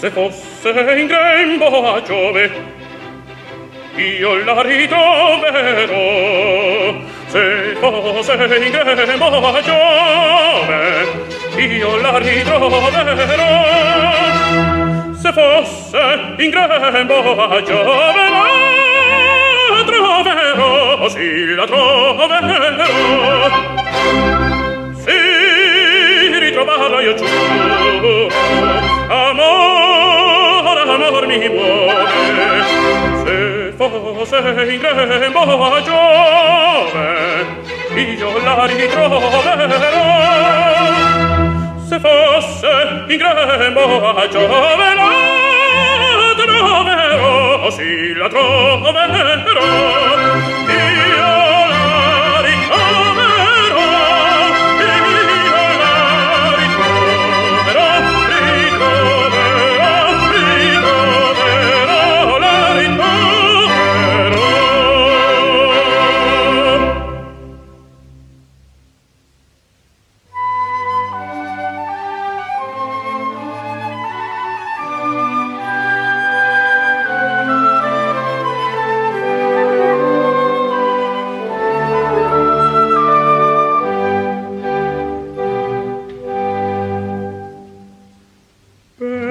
se fosse in grembo a Giove io la ritroverò. Se fosse in grembo a Giove io la ritroverò. Se fosse in grembo a Giove la troverò. Sì la troverò. Si ritrovarla io giuro amor mi muove se fosse in grembo giove io la ritroverò. Se fosse in grembo giove la troverò sì la troverò. Bye.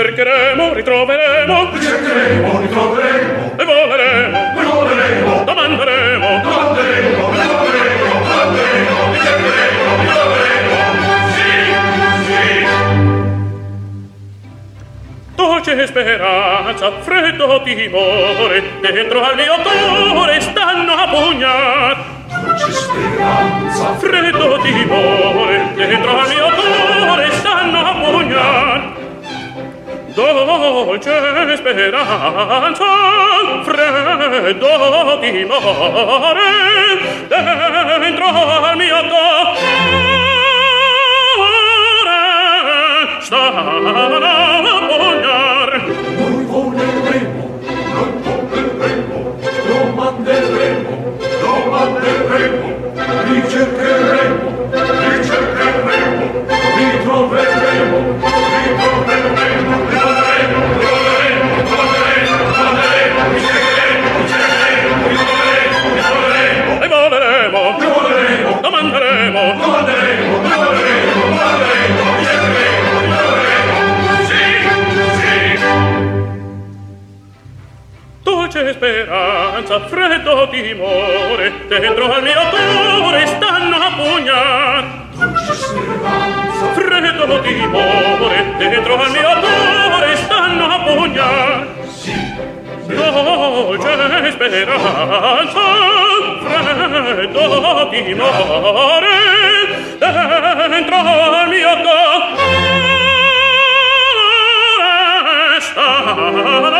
Cercheremo, ritroveremo, ricercheremo, ritroveremo, e voleremo, e voleremo, domanderemo, domanderemo, domanderemo, domanderemo, ricercheremo, ritroveremo, sì, sì. Dolce speranza, freddo timore, dentro al mio cuore stanno a pugnar. Dolce speranza, freddo timore, dentro al mio cuore stanno a pugnar dolce speranza freddo timore dentro al mio cuore stanno speranza, freddo timore, dentro al mio cuore. speranza freddo di more dentro al mio cuore. Sta